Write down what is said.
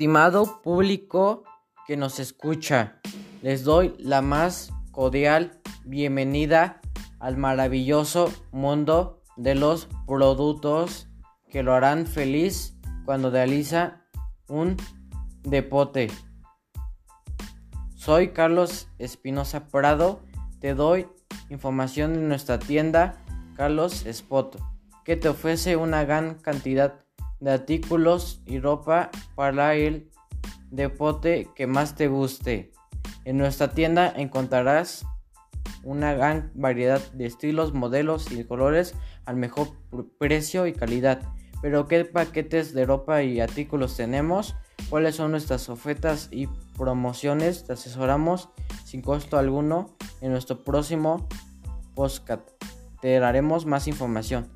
Estimado público que nos escucha, les doy la más cordial bienvenida al maravilloso mundo de los productos que lo harán feliz cuando realiza un deporte. Soy Carlos Espinosa Prado, te doy información de nuestra tienda Carlos Spot, que te ofrece una gran cantidad de artículos y ropa para el deporte que más te guste. En nuestra tienda encontrarás una gran variedad de estilos, modelos y colores al mejor precio y calidad. Pero ¿qué paquetes de ropa y artículos tenemos? ¿Cuáles son nuestras ofertas y promociones? Te asesoramos sin costo alguno en nuestro próximo podcast. Te daremos más información.